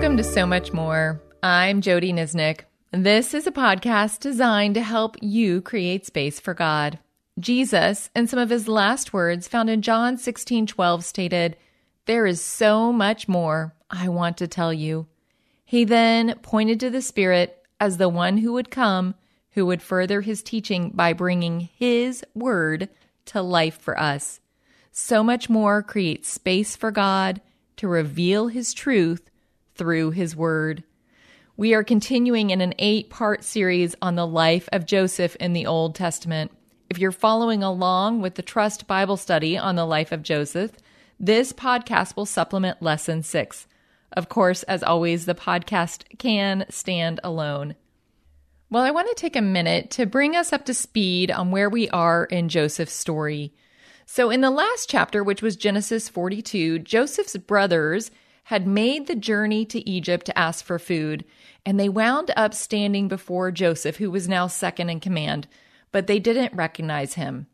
Welcome to So Much More. I'm Jodi Niznik. This is a podcast designed to help you create space for God. Jesus, in some of his last words found in John 16 12, stated, There is so much more I want to tell you. He then pointed to the Spirit as the one who would come, who would further his teaching by bringing his word to life for us. So much more creates space for God to reveal his truth through his word. We are continuing in an eight part series on the life of Joseph in the Old Testament. If you're following along with the Trust Bible study on the life of Joseph, this podcast will supplement lesson six. Of course, as always, the podcast can stand alone. Well, I want to take a minute to bring us up to speed on where we are in Joseph's story. So, in the last chapter, which was Genesis 42, Joseph's brothers had made the journey to Egypt to ask for food, and they wound up standing before Joseph, who was now second in command, but they didn't recognize him.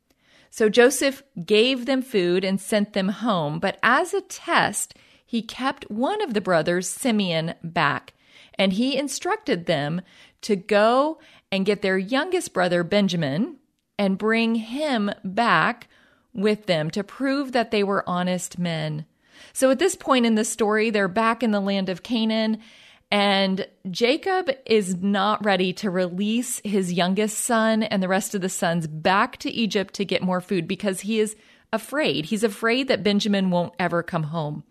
So Joseph gave them food and sent them home, but as a test, he kept one of the brothers, Simeon, back, and he instructed them to go and get their youngest brother, Benjamin, and bring him back with them to prove that they were honest men. So at this point in the story, they're back in the land of Canaan, and Jacob is not ready to release his youngest son and the rest of the sons back to Egypt to get more food because he is afraid. He's afraid that Benjamin won't ever come home.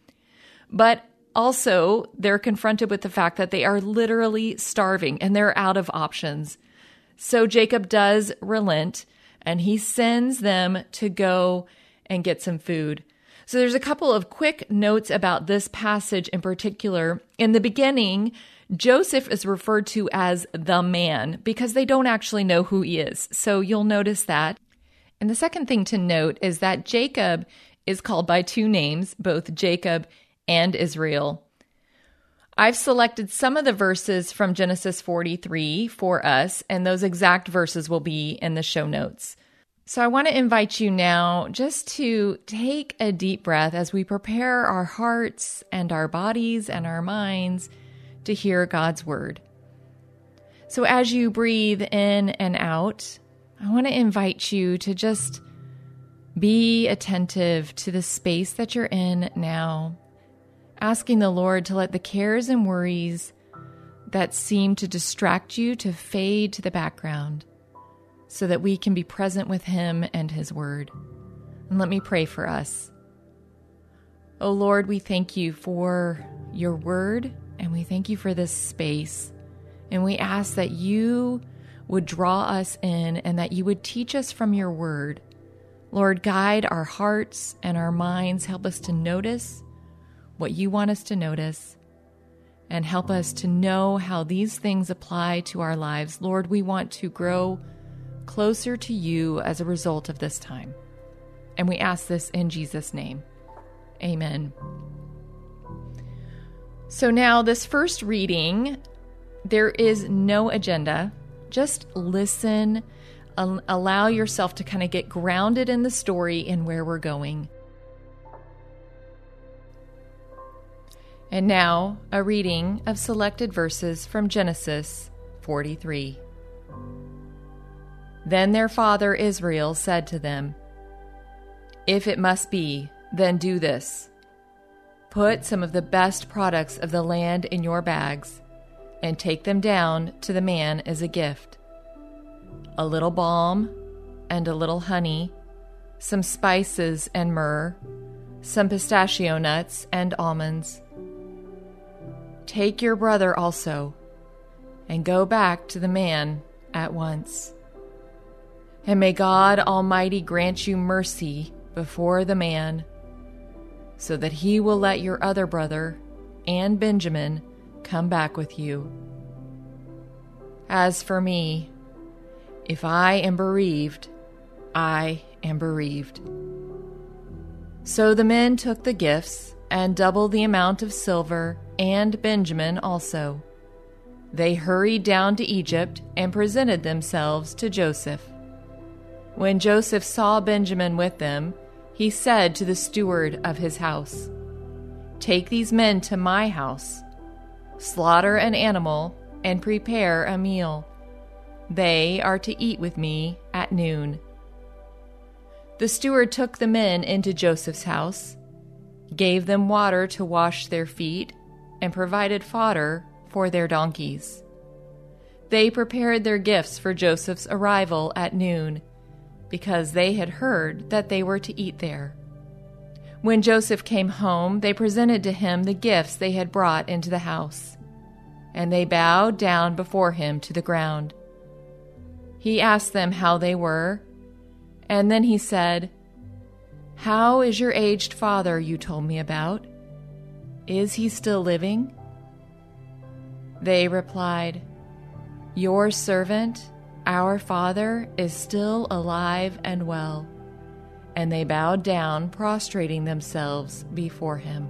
But also, they're confronted with the fact that they are literally starving and they're out of options. So Jacob does relent and he sends them to go and get some food. So there's a couple of quick notes about this passage in particular. In the beginning, Joseph is referred to as the man because they don't actually know who he is. So you'll notice that. And the second thing to note is that Jacob is called by two names, both Jacob and Israel. I've selected some of the verses from Genesis 43 for us, and those exact verses will be in the show notes. So I want to invite you now just to take a deep breath as we prepare our hearts and our bodies and our minds to hear God's word. So as you breathe in and out, I want to invite you to just be attentive to the space that you're in now, asking the Lord to let the cares and worries that seem to distract you to fade to the background so that we can be present with Him and His Word. And let me pray for us. Oh Lord, we thank you for your Word and we thank you for this space. And we ask that you would draw us in and that you would teach us from your Word. Lord, guide our hearts and our minds. Help us to notice what you want us to notice and help us to know how these things apply to our lives. Lord, we want to grow closer to you as a result of this time. And we ask this in Jesus' name. Amen. So now, this first reading, there is no agenda. Just listen, allow yourself to kind of get grounded in the story and where we're going. And now, a reading of selected verses from Genesis 43. Then their father Israel said to them, If it must be, then do this. Put some of the best products of the land in your bags, and take them down to the man as a gift a little balm and a little honey, some spices and myrrh, some pistachio nuts and almonds. Take your brother also, and go back to the man at once. And may God Almighty grant you mercy before the man, so that he will let your other brother and Benjamin come back with you. As for me, if I am bereaved, I am bereaved. So the men took the gifts and double the amount of silver and Benjamin also. They hurried down to Egypt and presented themselves to Joseph. When Joseph saw Benjamin with them, he said to the steward of his house, Take these men to my house. slaughter an animal, and prepare a meal. They are to eat with me at noon. The steward took the men into Joseph's house, gave them water to wash their feet, and provided fodder for their donkeys. They prepared their gifts for Joseph's arrival at noon, because they had heard that they were to eat there. When Joseph came home, they presented to him the gifts they had brought into the house, and they bowed down before him to the ground. He asked them how they were, and then he said, How is your aged father you told me about? Is he still living? They replied, Your servant, our father, is still alive and well. And they bowed down, prostrating themselves before him.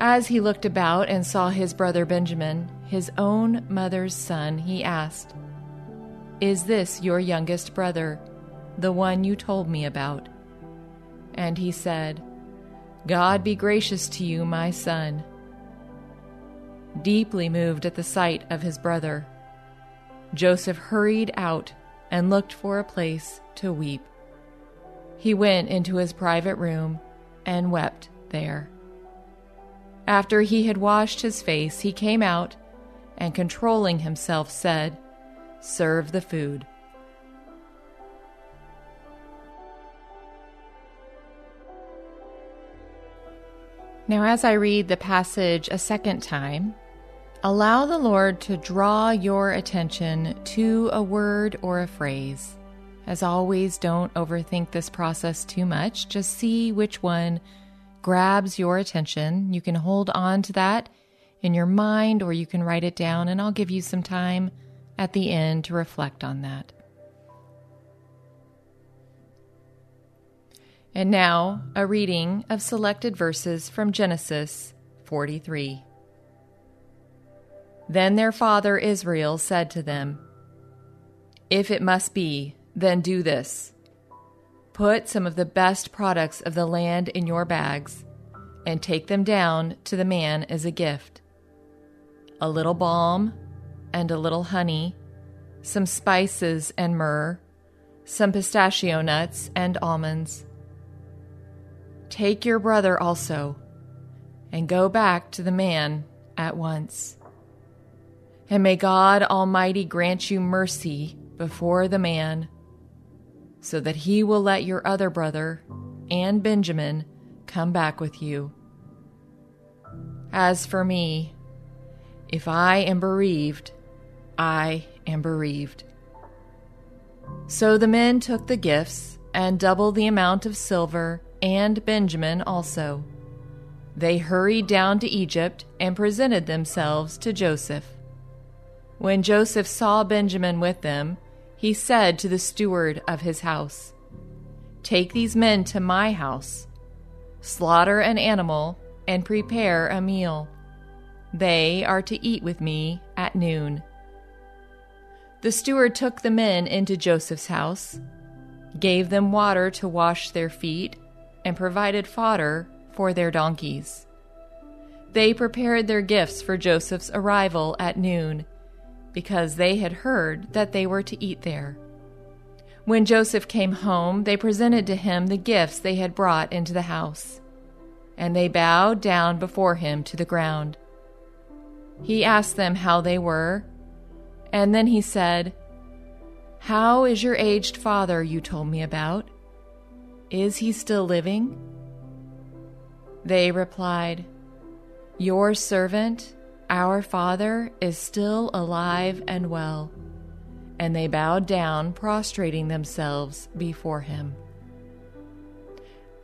As he looked about and saw his brother Benjamin, his own mother's son, he asked, Is this your youngest brother, the one you told me about? And he said, God be gracious to you, my son deeply moved at the sight of his brother. Joseph hurried out and looked for a place to weep. He went into his private room and wept there. After he had washed his face, he came out and, controlling himself, said, Serve the food. Now, as I read the passage a second time, Allow the Lord to draw your attention to a word or a phrase. As always, don't overthink this process too much. Just see which one grabs your attention. You can hold on to that in your mind or you can write it down, and I'll give you some time at the end to reflect on that. And now, a reading of selected verses from Genesis 43. Then their father Israel said to them, If it must be, then do this. Put some of the best products of the land in your bags, and take them down to the man as a gift a little balm and a little honey, some spices and myrrh, some pistachio nuts and almonds. Take your brother also, and go back to the man at once. And may God Almighty grant you mercy before the man, so that he will let your other brother and Benjamin come back with you. As for me, if I am bereaved, I am bereaved. So the men took the gifts and double the amount of silver, and Benjamin also. They hurried down to Egypt and presented themselves to Joseph. When Joseph saw Benjamin with them, he said to the steward of his house, Take these men to my house, slaughter an animal, and prepare a meal. They are to eat with me at noon. The steward took the men into Joseph's house, gave them water to wash their feet, and provided fodder for their donkeys. They prepared their gifts for Joseph's arrival at noon because they had heard that they were to eat there. When Joseph came home, they presented to him the gifts they had brought into the house, and they bowed down before him to the ground. He asked them how they were, and then he said, How is your aged father you told me about? Is he still living? They replied, Your servant our Father is still alive and well. And they bowed down, prostrating themselves before him.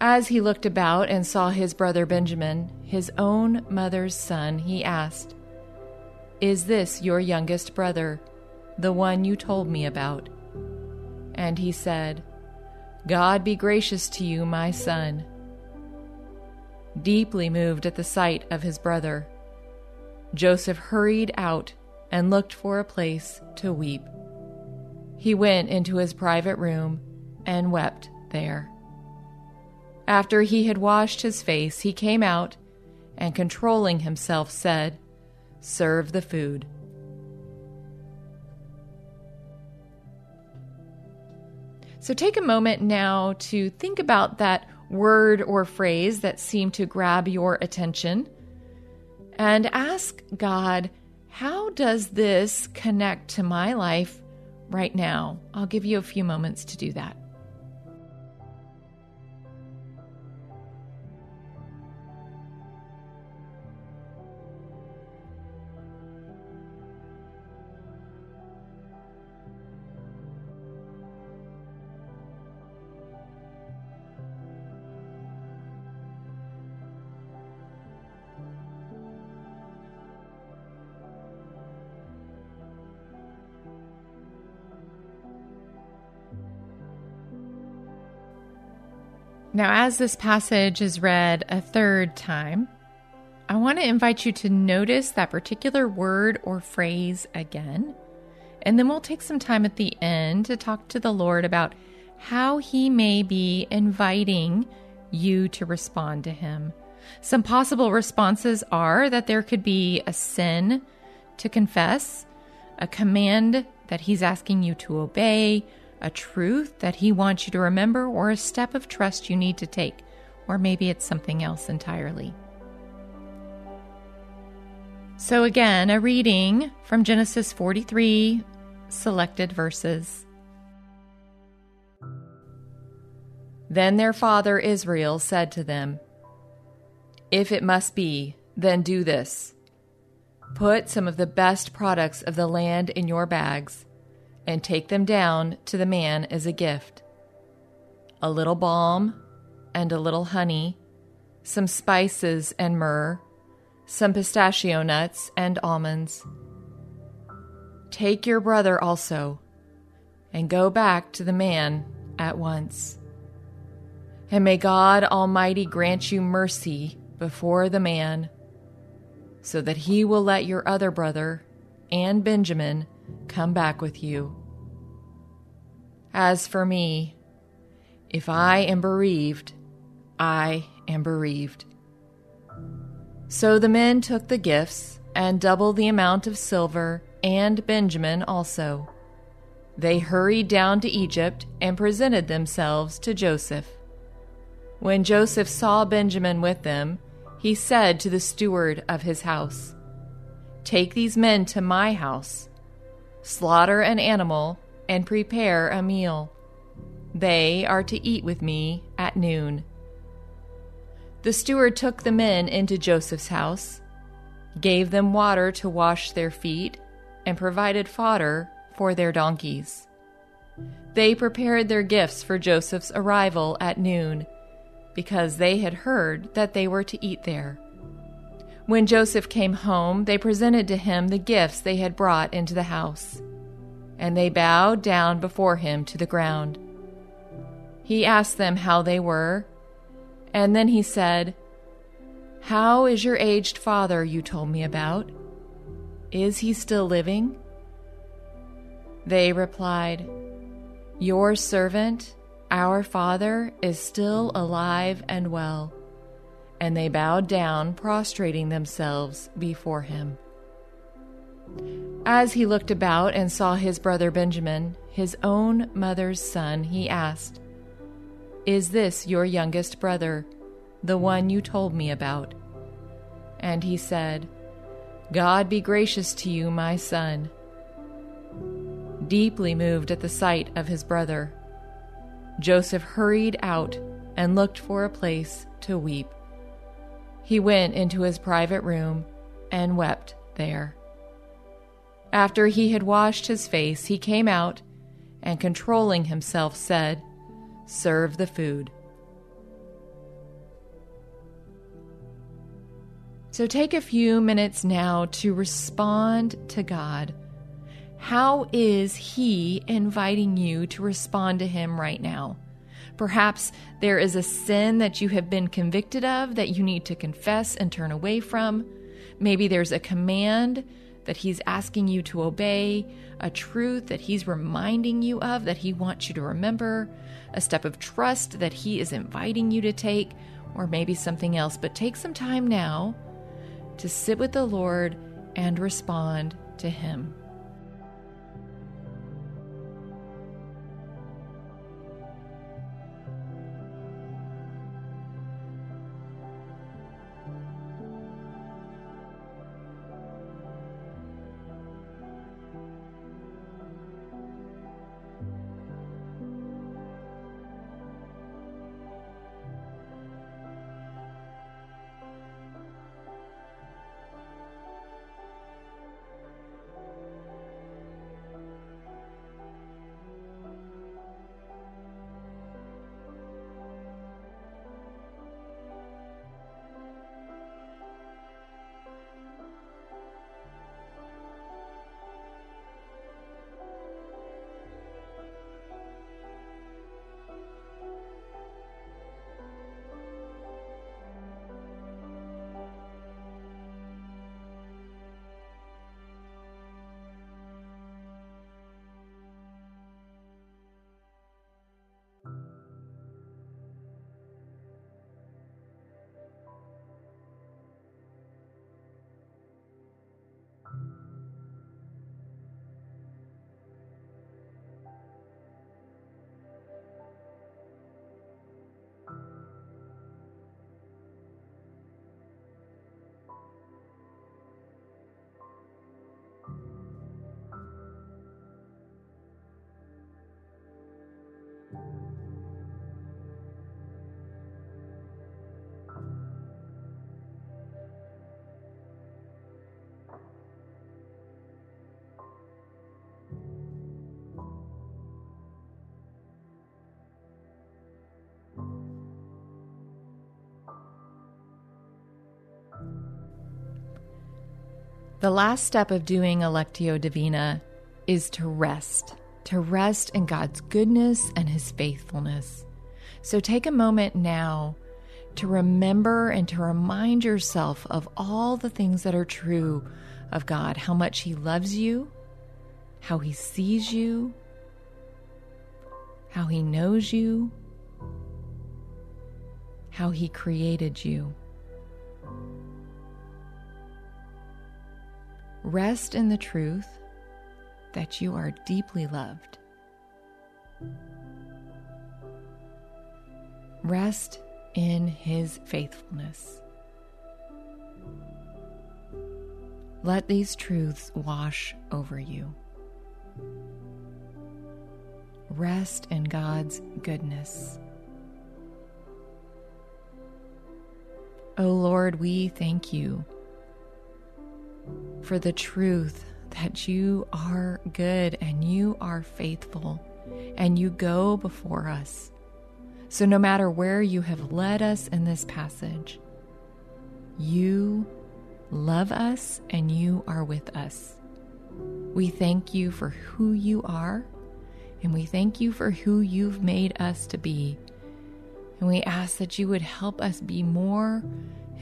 As he looked about and saw his brother Benjamin, his own mother's son, he asked, Is this your youngest brother, the one you told me about? And he said, God be gracious to you, my son. Deeply moved at the sight of his brother, Joseph hurried out and looked for a place to weep. He went into his private room and wept there. After he had washed his face, he came out and controlling himself, said, Serve the food. So take a moment now to think about that word or phrase that seemed to grab your attention and ask God, how does this connect to my life right now? I'll give you a few moments to do that. Now, as this passage is read a third time, I want to invite you to notice that particular word or phrase again. And then we'll take some time at the end to talk to the Lord about how He may be inviting you to respond to Him. Some possible responses are that there could be a sin to confess, a command that He's asking you to obey, a truth that He wants you to remember, or a step of trust you need to take, or maybe it's something else entirely. So, again, a reading from Genesis 43, selected verses. Then their father Israel said to them, If it must be, then do this. Put some of the best products of the land in your bags and take them down to the man as a gift a little balm and a little honey, some spices and myrrh, some pistachio nuts and almonds. Take your brother also, and go back to the man at once. And may God Almighty grant you mercy before the man, so that he will let your other brother and Benjamin come back with you. As for me, if I am bereaved, I am bereaved. So the men took the gifts and double the amount of silver, and Benjamin also. They hurried down to Egypt and presented themselves to Joseph. When Joseph saw Benjamin with them, he said to the steward of his house, Take these men to my house, slaughter an animal and prepare a meal. They are to eat with me at noon. The steward took the men into Joseph's house, gave them water to wash their feet, and provided fodder for their donkeys. They prepared their gifts for Joseph's arrival at noon, because they had heard that they were to eat there. When Joseph came home, they presented to him the gifts they had brought into the house and they bowed down before him to the ground. He asked them how they were, and then he said, How is your aged father you told me about? Is he still living? They replied, Your servant, our father, is still alive and well. And they bowed down, prostrating themselves before him. As he looked about and saw his brother Benjamin, his own mother's son, he asked, Is this your youngest brother, the one you told me about? And he said, God be gracious to you, my son. Deeply moved at the sight of his brother, Joseph hurried out and looked for a place to weep. He went into his private room and wept there. After he had washed his face, he came out and, controlling himself, said, Serve the food. So take a few minutes now to respond to God. How is He inviting you to respond to Him right now? Perhaps there is a sin that you have been convicted of that you need to confess and turn away from. Maybe there's a command that He's asking you to obey, a truth that He's reminding you of that He wants you to remember, a step of trust that He is inviting you to take. or maybe something else, but take some time now to sit with the Lord and respond to Him. The last step of doing Lectio Divina is to rest, to rest in God's goodness and His faithfulness. So take a moment now to remember and to remind yourself of all the things that are true of God how much He loves you, how He sees you, how He knows you, how He created you. Rest in the truth that you are deeply loved. Rest in His faithfulness. Let these truths wash over you. Rest in God's goodness. O oh Lord, we thank you for the truth that you are good and you are faithful and you go before us. So, no matter where you have led us in this passage, you love us and you are with us. We thank you for who you are, and we thank you for who you've made us to be. And we ask that you would help us be more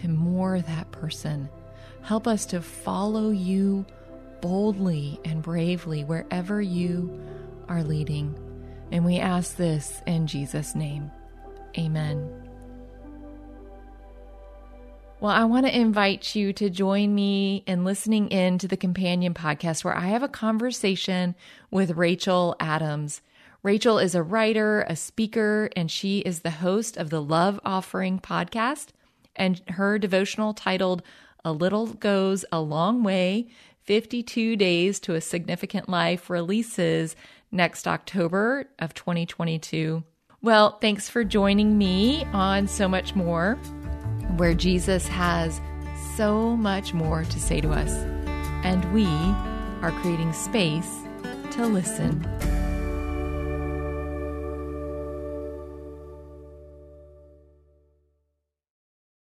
and more that person Help us to follow you boldly and bravely wherever you are leading. And we ask this in Jesus' name. Amen. Well, I want to invite you to join me in listening in to the Companion podcast where I have a conversation with Rachel Adams. Rachel is a writer, a speaker, and she is the host of the Love Offering podcast. And her devotional titled a Little Goes a Long Way 52 Days to a Significant Life releases next October of 2022. Well, thanks for joining me on So Much More, where Jesus has so much more to say to us, and we are creating space to listen.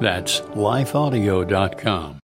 That's lifeaudio.com.